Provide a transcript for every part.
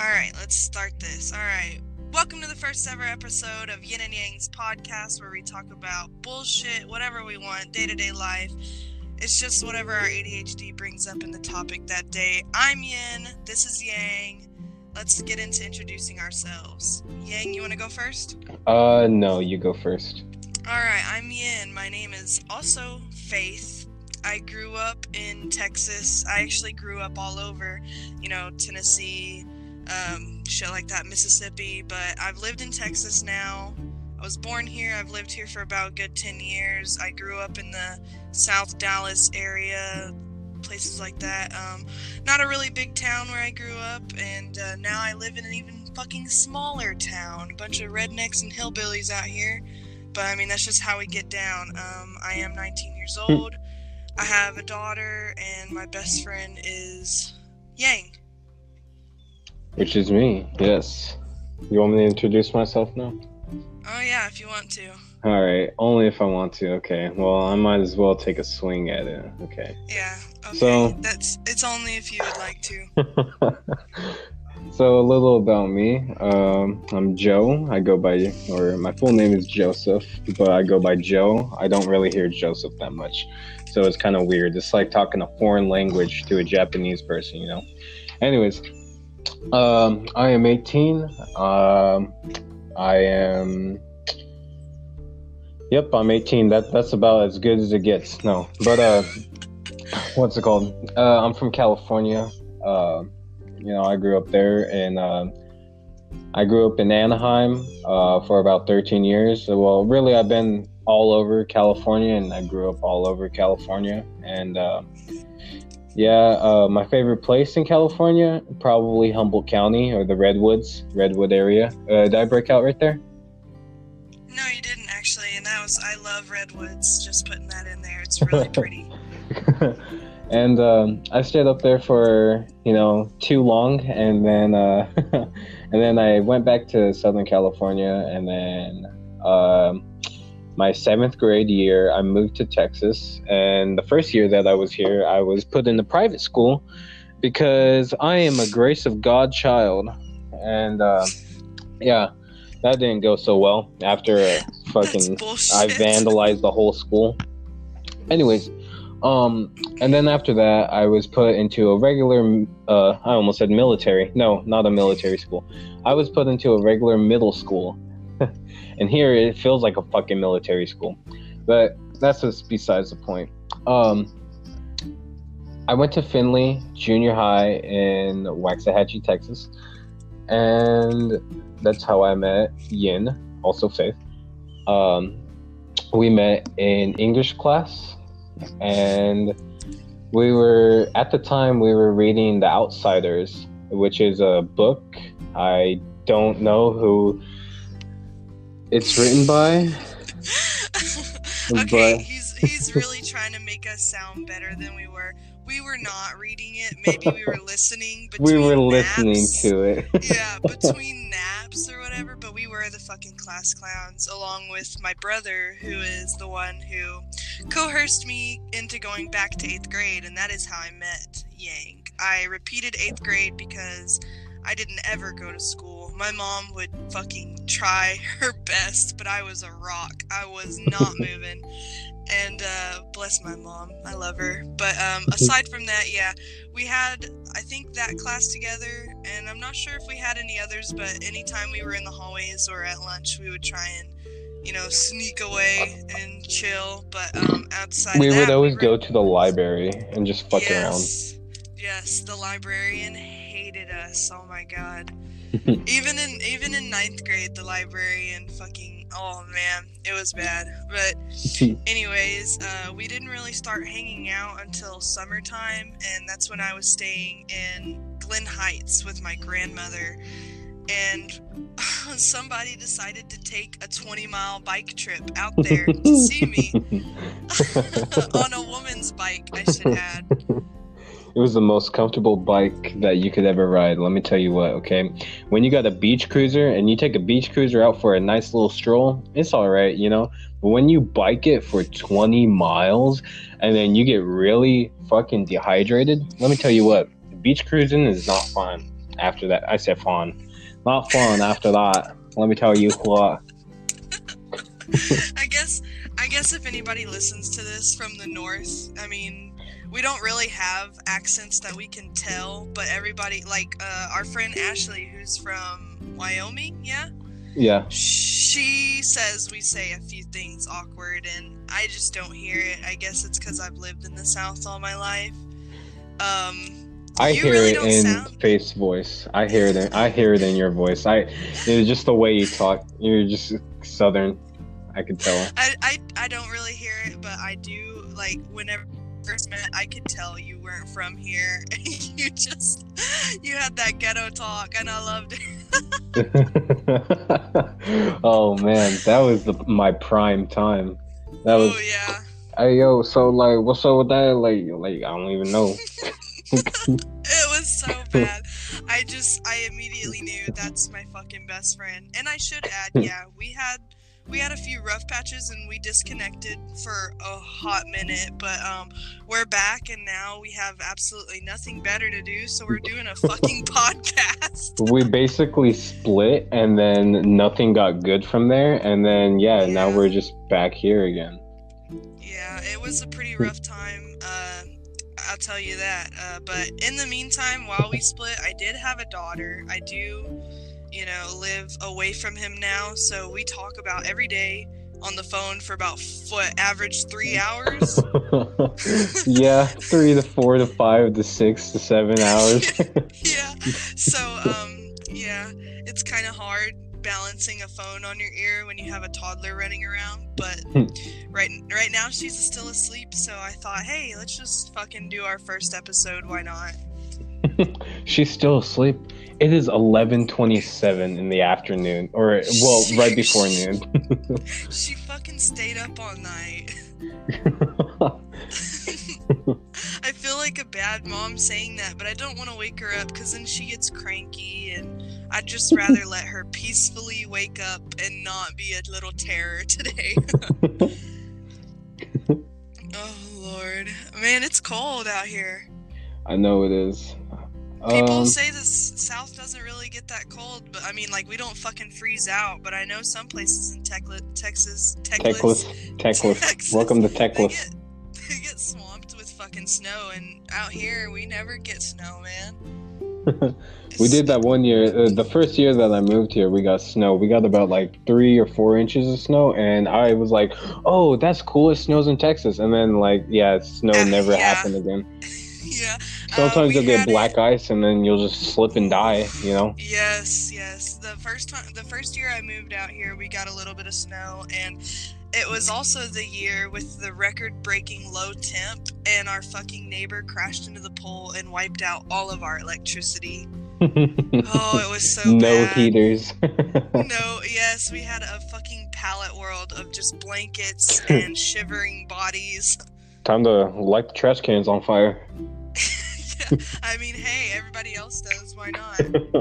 All right, let's start this. All right. Welcome to the first ever episode of Yin and Yang's podcast where we talk about bullshit, whatever we want, day to day life. It's just whatever our ADHD brings up in the topic that day. I'm Yin. This is Yang. Let's get into introducing ourselves. Yang, you want to go first? Uh, no, you go first. All right, I'm Yin. My name is also Faith. I grew up in Texas. I actually grew up all over, you know, Tennessee, um, shit like that, Mississippi. But I've lived in Texas now. I was born here. I've lived here for about good 10 years. I grew up in the South Dallas area, places like that. Um, not a really big town where I grew up, and uh, now I live in an even fucking smaller town. A bunch of rednecks and hillbillies out here. But I mean, that's just how we get down. Um, I am 19 years old. I have a daughter, and my best friend is Yang. Which is me, yes. You want me to introduce myself now? Oh, yeah, if you want to. Alright, only if I want to. Okay, well, I might as well take a swing at it. Okay. Yeah, okay. So- That's It's only if you would like to. so, a little about me. Um, I'm Joe. I go by, or my full name is Joseph, but I go by Joe. I don't really hear Joseph that much. So, it's kind of weird. It's like talking a foreign language to a Japanese person, you know? Anyways, um, I am 18. Um, I am. Yep, I'm 18. That that's about as good as it gets. No, but uh, what's it called? Uh, I'm from California. Uh, you know, I grew up there, and uh, I grew up in Anaheim uh, for about 13 years. Well, really, I've been all over California, and I grew up all over California. And uh, yeah, uh, my favorite place in California probably Humboldt County or the Redwoods, Redwood area. Uh, did I break out right there? No, you didn't actually, and that was I love redwoods. Just putting that in there. It's really pretty. and um, I stayed up there for you know too long, and then uh, and then I went back to Southern California, and then um, my seventh grade year I moved to Texas, and the first year that I was here, I was put in a private school because I am a grace of God child, and uh, yeah. That didn't go so well after uh, fucking I vandalized the whole school. Anyways, um, and then after that, I was put into a regular. Uh, I almost said military. No, not a military school. I was put into a regular middle school, and here it feels like a fucking military school. But that's just besides the point. Um, I went to Finley Junior High in Waxahachie, Texas, and that's how I met Yin, also Faith. Um, we met in English class, and we were at the time we were reading The Outsiders, which is a book. I don't know who it's written by, okay, but- he's he's really trying to make us sound better than we were. We were not reading it. Maybe we were listening. we were listening to it. yeah, between naps or whatever, but we were the fucking class clowns, along with my brother, who is the one who coerced me into going back to eighth grade, and that is how I met Yang. I repeated eighth grade because I didn't ever go to school. My mom would fucking try her best, but I was a rock. I was not moving. And uh, bless my mom, I love her. But um, aside from that, yeah, we had I think that class together, and I'm not sure if we had any others, but anytime we were in the hallways or at lunch, we would try and, you know, sneak away and chill. But um, outside, we of that, would always were- go to the library and just fuck around. yes, Yes, the librarian hated us. Oh my god. even in even in ninth grade, the librarian fucking oh man, it was bad. But anyways, uh, we didn't really start hanging out until summertime, and that's when I was staying in Glen Heights with my grandmother. And somebody decided to take a 20 mile bike trip out there to see me on a woman's bike, I should add. It was the most comfortable bike that you could ever ride. Let me tell you what, okay? When you got a beach cruiser and you take a beach cruiser out for a nice little stroll, it's all right, you know? But when you bike it for 20 miles and then you get really fucking dehydrated, let me tell you what, beach cruising is not fun. after that. I said fun. Not fun after that. Let me tell you what. I guess I guess if anybody listens to this from the north, I mean, we don't really have accents that we can tell, but everybody like uh, our friend Ashley who's from Wyoming, yeah? Yeah. She says we say a few things awkward and I just don't hear it. I guess it's cuz I've lived in the south all my life. Um I You hear really it in sound- face voice. I hear it. In, I hear it in your voice. I it's just the way you talk. You're just southern. I can tell. I, I I don't really hear it, but I do like whenever first met, I could tell you weren't from here. you just you had that ghetto talk, and I loved it. oh man, that was the, my prime time. That was. oh yeah, Hey yo, so like, what's up with that? Like, like I don't even know. it was so bad. I just I immediately knew that's my fucking best friend. And I should add, yeah, we had we had a few rough patches and we disconnected for a hot minute, but um we're back and now we have absolutely nothing better to do, so we're doing a fucking podcast. we basically split, and then nothing got good from there, and then yeah, now we're just back here again. Yeah, it was a pretty rough time. Uh, I'll tell you that. Uh, but in the meantime, while we split, I did have a daughter. I do, you know, live away from him now, so we talk about every day on the phone for about what average three hours. yeah, three to four to five to six to seven hours. yeah. So um, yeah, it's kind of hard balancing a phone on your ear when you have a toddler running around. But right right now she's still asleep, so I thought, hey, let's just fucking do our first episode. Why not? She's still asleep. It is eleven twenty-seven in the afternoon, or well, right before noon. She fucking stayed up all night. I feel like a bad mom saying that, but I don't want to wake her up because then she gets cranky, and I'd just rather let her peacefully wake up and not be a little terror today. oh lord, man, it's cold out here. I know it is. People Um, say the South doesn't really get that cold, but I mean, like we don't fucking freeze out. But I know some places in Techli- Texas, Techless. Texas, Welcome to they Techless. get, they get swamped with fucking snow, and out here we never get snow, man. we did that one year. Uh, the first year that I moved here, we got snow. We got about like three or four inches of snow, and I was like, "Oh, that's cool. It snows in Texas." And then, like, yeah, snow Uh, never yeah. happened again. yeah. Uh, Sometimes we you'll get had it- black ice, and then you'll just slip and die. You know. Yes, yes. The first time, the first year I moved out here, we got a little bit of snow, and it was also the year with the record-breaking low temp, and our fucking neighbor crashed into the pole and wiped out all of our electricity. Oh, it was so no bad. heaters. No, yes, we had a fucking pallet world of just blankets and shivering bodies. Time to light the trash cans on fire. yeah, I mean, hey, everybody else does. Why not?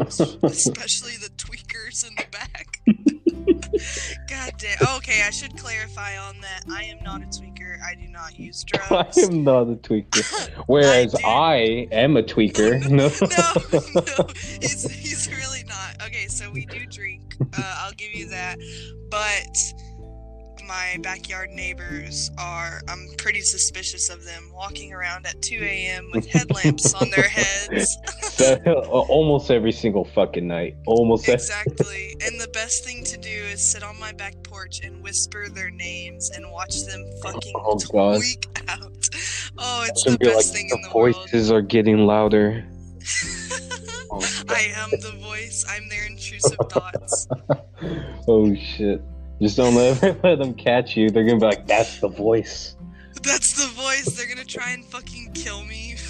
Especially the tweakers in the back. God damn. Okay, I should clarify on that. I am not a tweaker. I do not use drugs. I am not a tweaker. Whereas do. I, am a tweaker. No. no, no, he's, he's really not. Okay, so we do drink. Uh, I'll give you that. But my backyard neighbors are, I'm pretty suspicious of them walking around at 2 a.m. with headlamps on their heads. Uh, almost every single fucking night. Almost every- Exactly. And the best thing to do is sit on my back porch and whisper their names and watch them fucking Oh, tweak out. Oh, it's the best like, thing the in the world. voices are getting louder. I am the voice. I'm their intrusive thoughts. oh shit. Just don't let, let them catch you. They're gonna be like, that's the voice. That's the voice. They're gonna try and fucking kill me.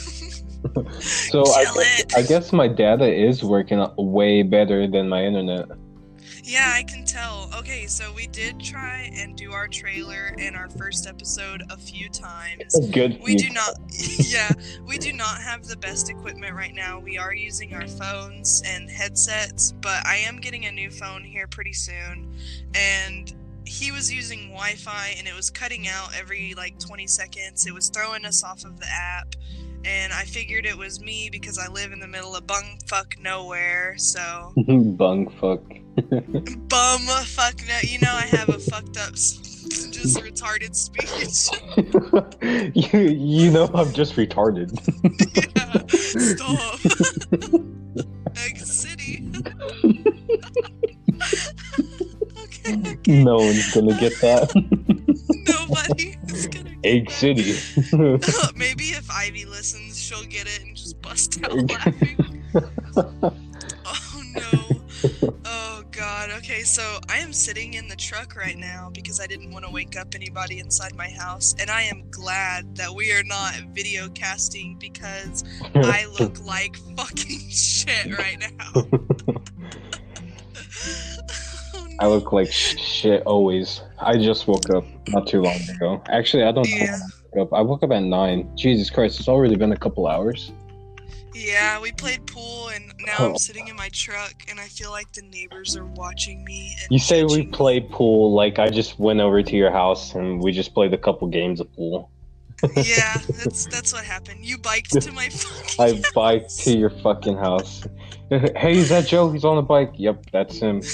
So I, Kill it. I guess my data is working way better than my internet. Yeah, I can tell. Okay, so we did try and do our trailer and our first episode a few times. Good. We do not, yeah, we do not have the best equipment right now. We are using our phones and headsets, but I am getting a new phone here pretty soon. And he was using Wi Fi and it was cutting out every like 20 seconds. It was throwing us off of the app. and I figured it was me because I live in the middle of bumfuck nowhere. So Bung fuck. Bum fuck no. You know I have a fucked up, just retarded speech. you you know I'm just retarded. yeah, stop. Egg City. okay, okay. no one's gonna get that. Nobody is gonna. get Egg. City. Maybe if Ivy listens, she'll get it and just bust out laughing. Oh no. Oh god. Okay, so I am sitting in the truck right now because I didn't want to wake up anybody inside my house, and I am glad that we are not video casting because I look like fucking shit right now. Oh, I look like shit always. I just woke up not too long ago. Actually, I don't know Yeah. I woke up. I woke up at nine. Jesus Christ, it's already been a couple hours. Yeah, we played pool, and now Oh. I'm sitting in my truck, and I feel like the neighbors are watching me. And You say we judging me. play pool like I just went over to your house and we just played a couple games of pool. yeah, that's that's what happened. You biked to my fucking. I biked to your fucking house. hey, is that Joe? He's on the bike. Yep, that's him.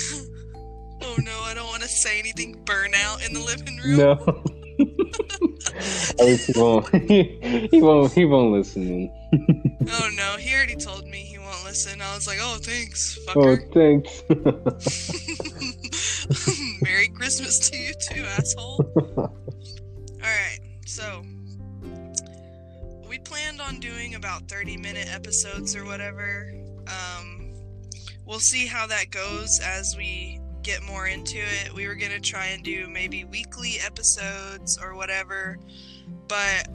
Oh no, I don't want to say anything. Burnout in the living room. No. At least he won't. he won't. He won't listen. Oh no, he already told me he won't listen. I was like, oh thanks, fucker." Oh, thanks. Merry Christmas to you too, asshole. Alright, so we planned on doing about 30 minute episodes or whatever. Um, we'll see how that goes as we get more into it. We were gonna try and do maybe weekly episodes or whatever, but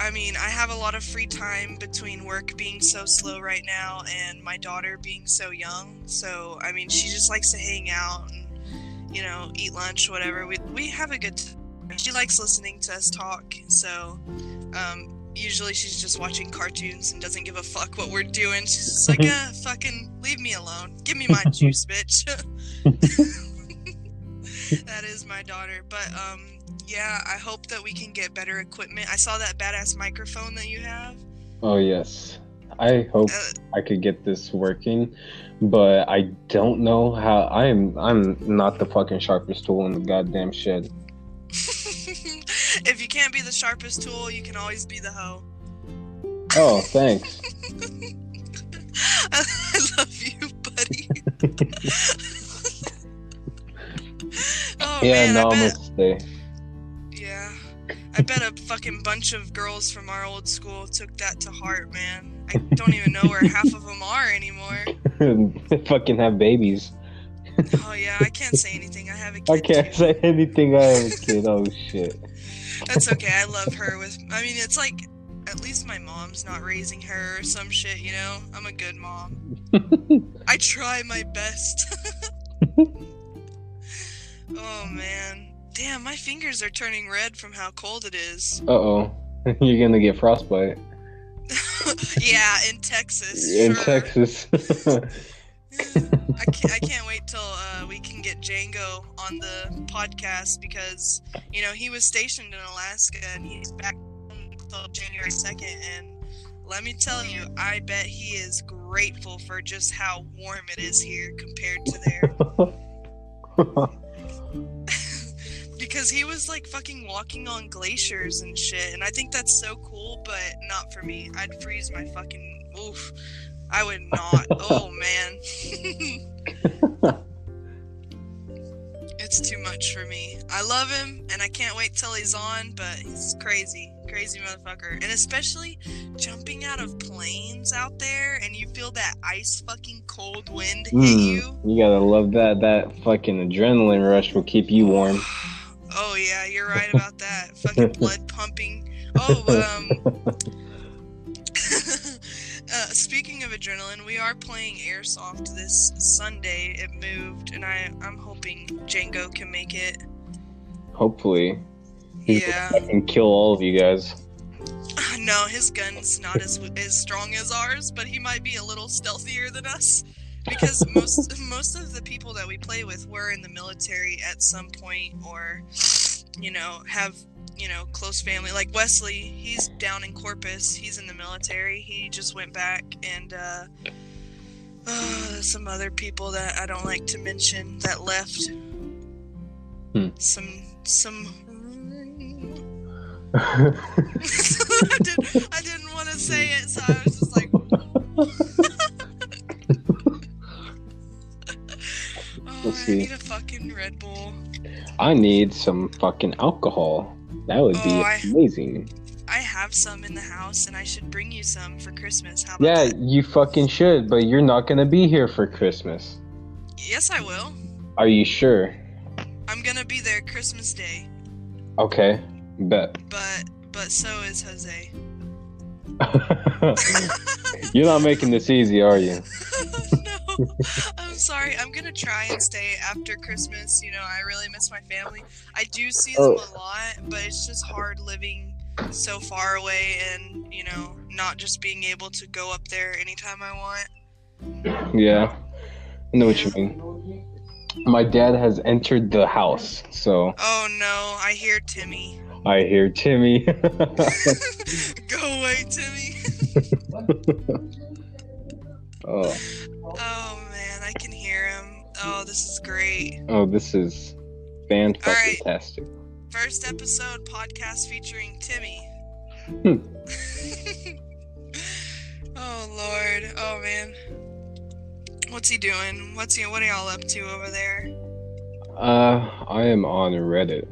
I mean, I have a lot of free time between work being so slow right now and my daughter being so young. So, I mean, she just likes to hang out and, you know, eat lunch, whatever. We, we have a good time. She likes listening to us talk. So, um, usually she's just watching cartoons and doesn't give a fuck what we're doing. She's just like, ah, fucking leave me alone. Give me my juice, bitch. that is my daughter. But, um, yeah, I hope that we can get better equipment. I saw that badass microphone that you have. oh yes. I hope Uh, I could get this working, but I don't know how. I am. I'm not the fucking sharpest tool in the goddamn shed. If you can't be the sharpest tool, you can always be the hoe. Oh, thanks. I love you, buddy. oh yeah, man, I bet, namaste. yeah, I bet a fucking bunch of girls from our old school took that to heart, man. I don't even know where half of them are anymore. fucking have babies. Oh yeah, I can't say anything. I have a kid. I can't too. say anything. I have a kid. Oh shit. That's okay. I love her. With I mean, it's like at least my mom's not raising her or some shit. You know, I'm a good mom. I try my best. oh man, damn, my fingers are turning red from how cold it is. Uh oh. You're gonna get frostbite yeah, in Texas. in sure. Texas. I can't, I can't wait till uh, we can get Django on the podcast because you know he was stationed in Alaska and he's back until January second. And let me tell you, I bet he is grateful for just how warm it is here compared to there. because he was like fucking walking on glaciers and shit, and I think that's so cool, but not for me. I'd freeze my fucking oof. I would not. oh man. it's too much for me. I love him and I can't wait till he's on, but he's crazy. Crazy motherfucker. And especially jumping out of planes out there and you feel that ice fucking cold wind hit Mm, you. you gotta love that. That fucking adrenaline rush will keep you warm. Oh yeah, you're right about that. Fucking blood pumping. Oh, um speaking of adrenaline, we are playing airsoft this Sunday. It moved, and I I'm hoping Django can make it. Hopefully, he Yeah. can kill all of you guys. No, his gun's not as as strong as ours, but he might be a little stealthier than us. Because most most of the people that we play with were in the military at some point, or you know, have you know, close family. Like Wesley, he's down in Corpus. He's in the military. He just went back, and uh, uh, some other people that I don't like to mention that left. Hmm. Some some. I, did, I didn't want to say it, so I was just like. oh, Let's I need a fucking Red Bull. I need some fucking alcohol. That would be Oh, I- amazing. I have some in the house, and I should bring you some for Christmas. How about Yeah, that? you fucking should, but you're not gonna be here for Christmas. Yes, I will. Are you sure? I'm gonna be there Christmas Day, Okay, bet. but but so is Jose. you're not making this easy, are you? I'm sorry. I'm gonna try and stay after Christmas. You know, I really miss my family. I do see them Oh. a lot, but it's just hard living so far away and you know not just being able to go up there anytime I want. Yeah, I know what you mean. My dad has entered the house, so Oh no, I hear Timmy. I hear Timmy. go away, Timmy. oh, Oh man, I can hear him. Oh, this is great. oh, this is fan All right. First episode podcast featuring Timmy. Hmm. oh lord. Oh man. What's he doing? What's he what are y'all up to over there? Uh, I am on Reddit.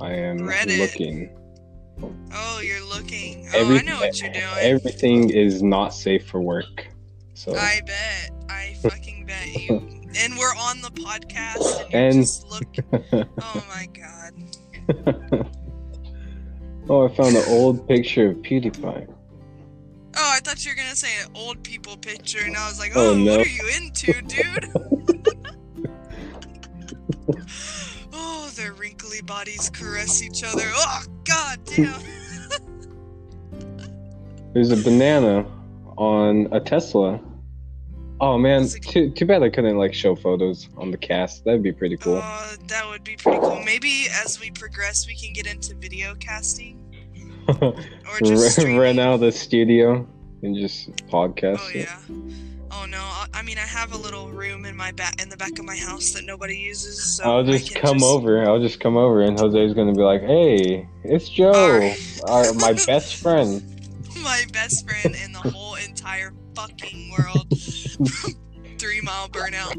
I am Reddit? looking. Oh, you're looking. Oh, Every- I know what you're doing. Everything is not safe for work. So I bet. Fucking bet you. And we're on the podcast and And- just look Oh my god. oh, I found an old picture of PewDiePie. Oh, I thought you were gonna say an old people picture, and I was like, Oh, "Oh, no. what are you into, dude?" oh, their wrinkly bodies caress each other. Oh, god damn! There's a banana on a Tesla. Oh man, too too bad I couldn't like show photos on the cast. That'd be pretty cool. Oh, that would be pretty cool. Maybe as we progress, we can get into video casting or just streaming. rent out the studio and just podcast. Oh it. yeah. Oh no. I, I mean, I have a little room in my back in the back of my house that nobody uses. So I'll just come just- over. I'll just come over, and Jose's gonna be like, "Hey, it's Joe, our, my best friend." my best friend in the whole entire fucking world. Three mile burnout.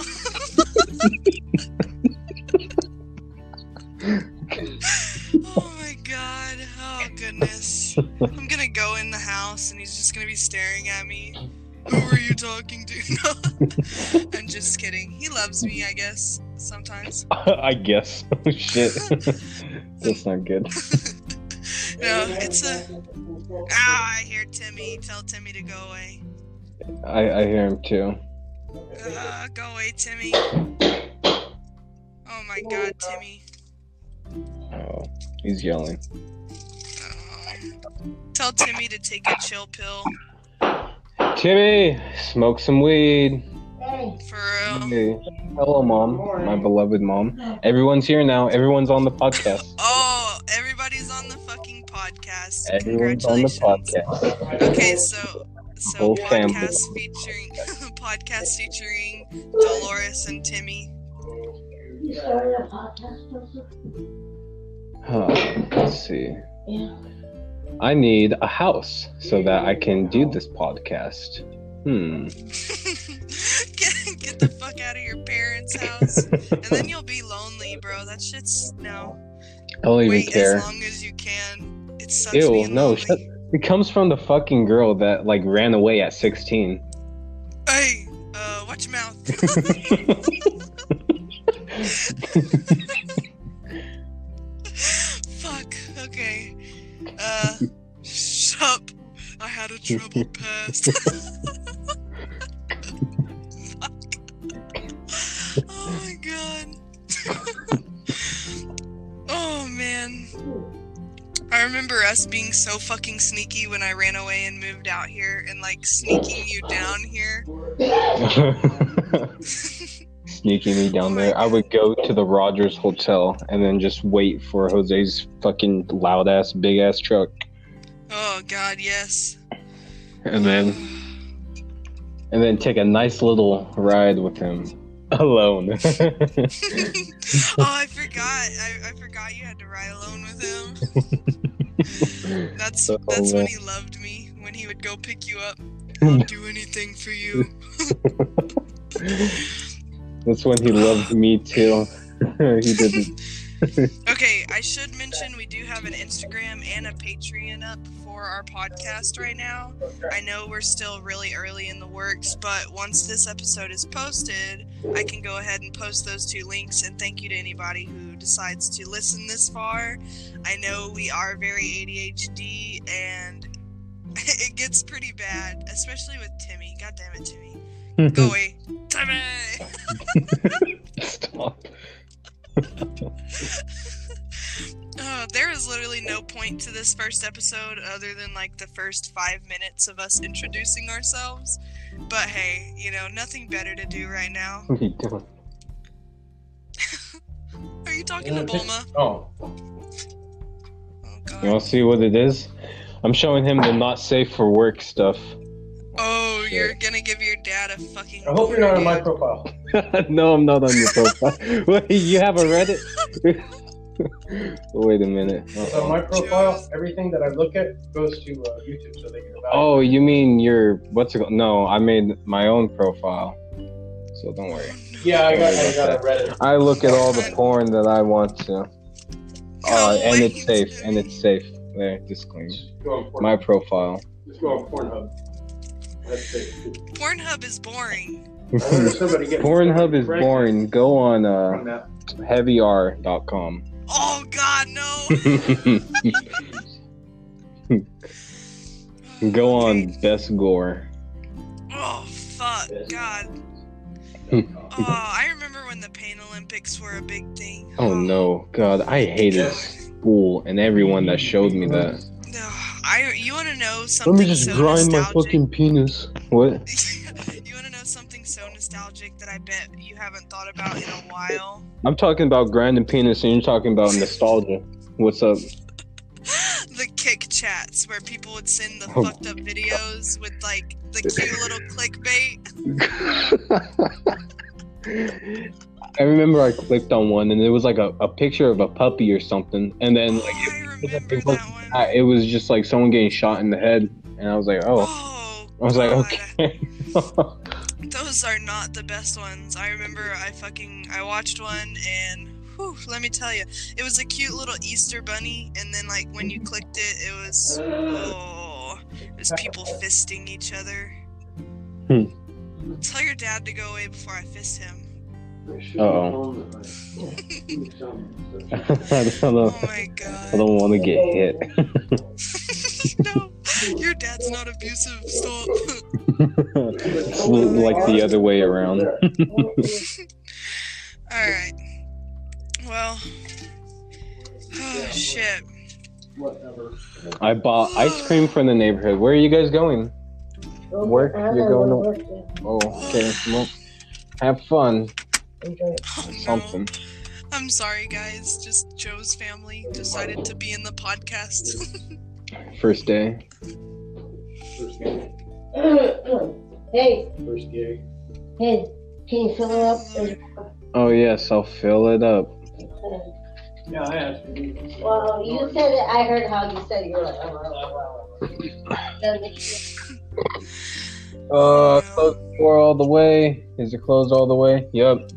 oh my god. Oh goodness. I'm gonna go in the house and he's just gonna be staring at me. Who are you talking to? I'm just kidding. He loves me, I guess, sometimes. I guess. Oh shit, that's not good. No, it's a. Ah, I hear Timmy. Tell Timmy to go away. I I hear him too. Uh, go away, Timmy. Oh my god, Timmy. Oh, he's yelling. Oh. Tell Timmy to take a chill pill. Timmy, smoke some weed. For real. Hey. Hello, mom, my beloved mom. Everyone's here now. Everyone's on the podcast. Oh, everybody's on the fucking podcast. Everyone's on the podcast. Okay, so so Whole family. podcast featuring podcast featuring Dolores and Timmy. You started a podcast, Huh, let's see. Yeah. I need a house so that I can do this podcast. Hmm. get, get the fuck out of your parents' house. And then you'll be lonely, bro. That shit's no. I don't even care. as long as you can. It sucks Ew, no, shut- It comes from the fucking girl that like ran away at 16. Hey, uh, watch your mouth. Fuck. Okay. Uh, shut up. I had a troubled past. I remember us being so fucking sneaky when I ran away and moved out here and like sneaking you down here. sneaking me down there. I would go to the Rogers Hotel and then just wait for Jose's fucking loud ass, big ass truck, Oh God, yes. and then and then take a nice little ride with him alone. oh, I forgot. I, I forgot you had to ride alone with him. That's Oh, that's man. when he loved me. When he would go pick you up. I'll do anything for you. That's when he loved me too. he didn't. Okay, I should mention we do have an Instagram and a Patreon up for our podcast right now. I know we're still really early in the works, but once this episode is posted, I can go ahead and post those two links. And thank you to anybody who decides to listen this far. I know we are very ADHD and it gets pretty bad, especially with Timmy. God damn it, Timmy. Go away. Timmy! Stop. Uh, there is literally no point to this first episode other than like the first five minutes of us introducing ourselves. But hey, you know, nothing better to do right now. What are you doing? Are you talking to Bulma? Oh, Oh You want to see what it is? I'm showing him the not safe for work stuff. Oh, you're gonna give your dad a fucking. I hope you're not on my profile. no, I'm not on your profile. Wait, you have a Reddit? Wait a minute. So Uh-oh. my profile, everything that I look at goes to uh, YouTube, so they can evaluate. Oh, you mean your what's it called? No, I made my own profile. So don't worry. yeah, I got, I got a Reddit. I look at all the porn that I want to. Uh, No and it's safe. And it's safe. There, disclaimer. Just go on Pornhub. My profile. Just go on Pornhub. That's. Pornhub is boring. I wonder if somebody gets Pornhub is boring. Go on on uh, that. heavyr.com. Oh god, no. Go on best gore. Oh fuck, God. Oh, I remember when the Pain Olympics were a big thing. Oh no, God, I hated school and everyone that showed me that. I you want to know something Let me just so grind nostalgic? My fucking penis. What? you want to know something so nostalgic that I bet you haven't thought about in a while? I'm talking about grinding penis and you're talking about nostalgia. What's up? the Kik chats where people would send the Oh. fucked up videos with like the cute little clickbait. I remember I clicked on one and it was like a, a picture of a puppy or something, and then like oh, I remember it was, that one. I- it was just like someone getting shot in the head, and I was like, oh, Oh, I was like, okay. Those are not the best ones. I remember I fucking I watched one and whew, let me tell you, it was a cute little Easter bunny, and then like when you clicked it, it was oh, it was people fisting each other. Hmm. Tell your dad to go away before I fist him. Uh-oh. I don't know. Oh my I don't want to get hit. no, your dad's not abusive. Stop. it's like the other way around. All right. Well. Oh shit. Whatever. I bought ice cream from the neighborhood. Where are you guys going? Work? You're going to- Oh, okay. Well, have fun. Enjoy it. Oh, no. Something. I'm sorry, guys. Just Joe's family decided to be in the podcast. First day. First gay. hey, First gay. hey, can you fill it up? Oh yes, I'll fill it up. Yeah, I asked. Well, you said it. I heard how you said it. You were like, oh, oh, oh, oh. Doesn't make sense. Uh, close the door all the way. Is it closed all the way? Yep.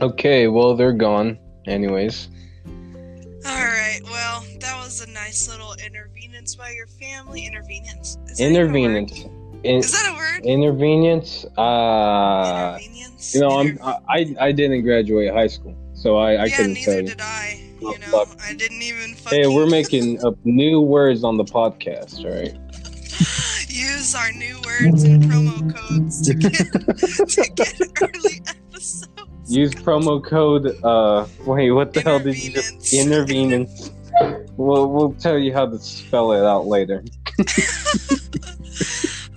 Okay, well they're gone. Anyways, All right. Well, that was a nice little intervenance by your family. Intervenance. Is that even a word? intervenance. In, Is that a word? intervenance. Uh, intervenance. you know, I'm I I didn't graduate high school, so I I yeah, couldn't neither tell you. did I. Oh, You know, fuck. I didn't even fucking. Hey, we're making up new words on the podcast, all right? use our new words and promo codes to get to get early episodes. Use promo code. Uh, wait, what the hell did you just? intervene? And we'll we'll tell you how to spell it out later.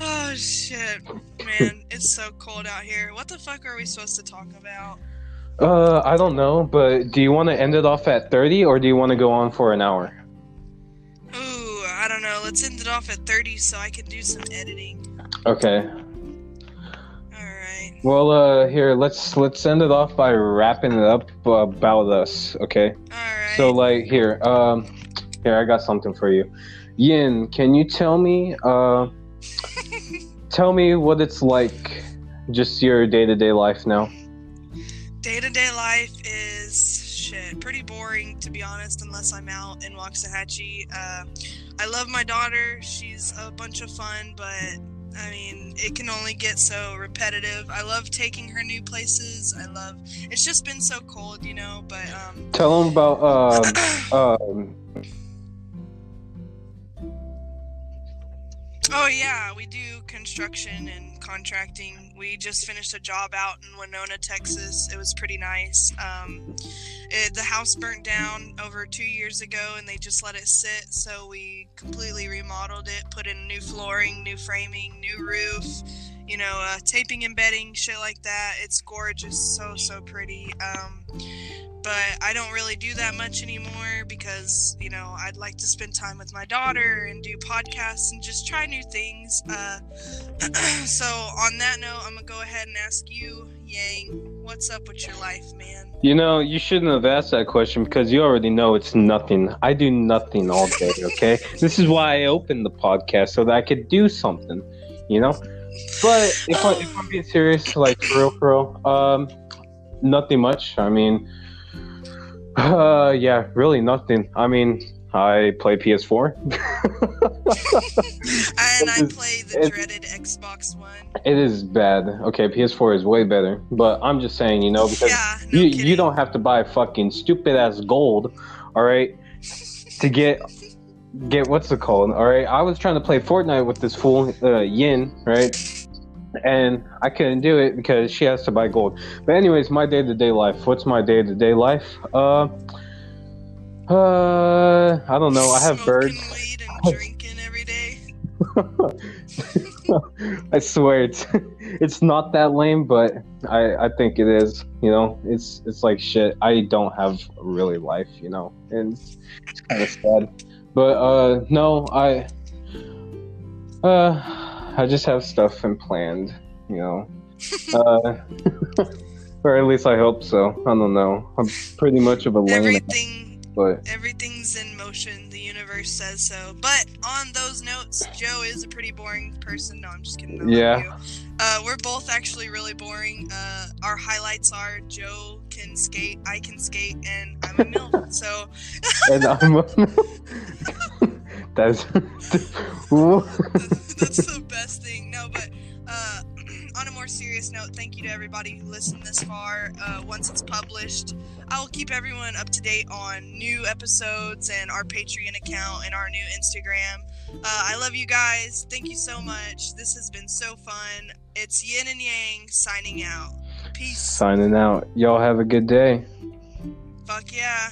oh shit, man! It's so cold out here. What the fuck are we supposed to talk about? Uh, I don't know, but do you want to end it off at 30 or do you want to go on for an hour? Ooh, I don't know. Let's end it off at 30 so I can do some editing. Okay. Well, uh, here let's let's end it off by wrapping it up about us. Okay. Alright. So like here, um, here I got something for you. Yin, can you tell me, uh, tell me what it's like, just your day to day life now. Day to day life is shit. Pretty boring, to be honest, unless I'm out in Waxahachie. Uh, I love my daughter. She's a bunch of fun, but I mean, it can only get so repetitive. I love taking her new places. I love. It's just been so cold, you know. But um, Tell them about, uh, um, Oh yeah, we do construction and contracting. We just finished a job out in Winona, Texas. It was pretty nice. Um, it, the house burnt down over two years ago, and they just let it sit. So we completely remodeled it, put in new flooring, new framing, new roof. You know, uh, taping and bedding, shit like that. It's gorgeous, so so pretty. Um, but I don't really do that much anymore because you know I'd like to spend time with my daughter and do podcasts and just try new things. Uh, so on that note, I'm gonna go ahead and ask you, Yang, what's up with your life, man? you know, you shouldn't have asked that question because you already know it's nothing. I do nothing all day, okay? this is why I opened the podcast so that I could do something, you know? But if, I, if I'm being serious, like for real, for real, um, nothing much. I mean, uh, yeah, really nothing. I mean, I play PS4. and I play the dreaded Xbox One. it is bad. Okay, PS4 is way better. But I'm just saying, you know, because yeah, no you kidding. you don't have to buy fucking stupid ass gold, all right, to get get what's it called? All right, I was trying to play Fortnite with this fool uh, Yin, right, and I couldn't do it because she has to buy gold. But anyways, my day to day life. What's my day to day life? Uh, uh, I don't know. I have Smoking birds. weed and drinking every day. I swear it's it's not that lame, but I I think it is. You know, it's it's like shit. I don't have really life, you know, and it's, it's kind of sad. But uh, no, I uh, I just have stuff and planned, you know. Uh, or at least I hope so. I don't know. I'm pretty much of a lame, Everything but everything's in motion. The universe says so. But on those notes, Joe is a pretty boring person. No, I'm just kidding. Yeah. Uh, we're both actually really boring. Uh, our highlights are Joe can skate, I can skate, and I'm a MILF. so and I'm that's that's the best thing. No, but uh, on a more serious note, thank you to everybody who listened this far. Uh, once it's published, I will keep everyone up to date on new episodes and our Patreon account and our new Instagram. Uh, I love you guys. Thank you so much. This has been so fun. It's Yin and Yang signing out. Peace. signing out. Y'all have a good day. Fuck yeah.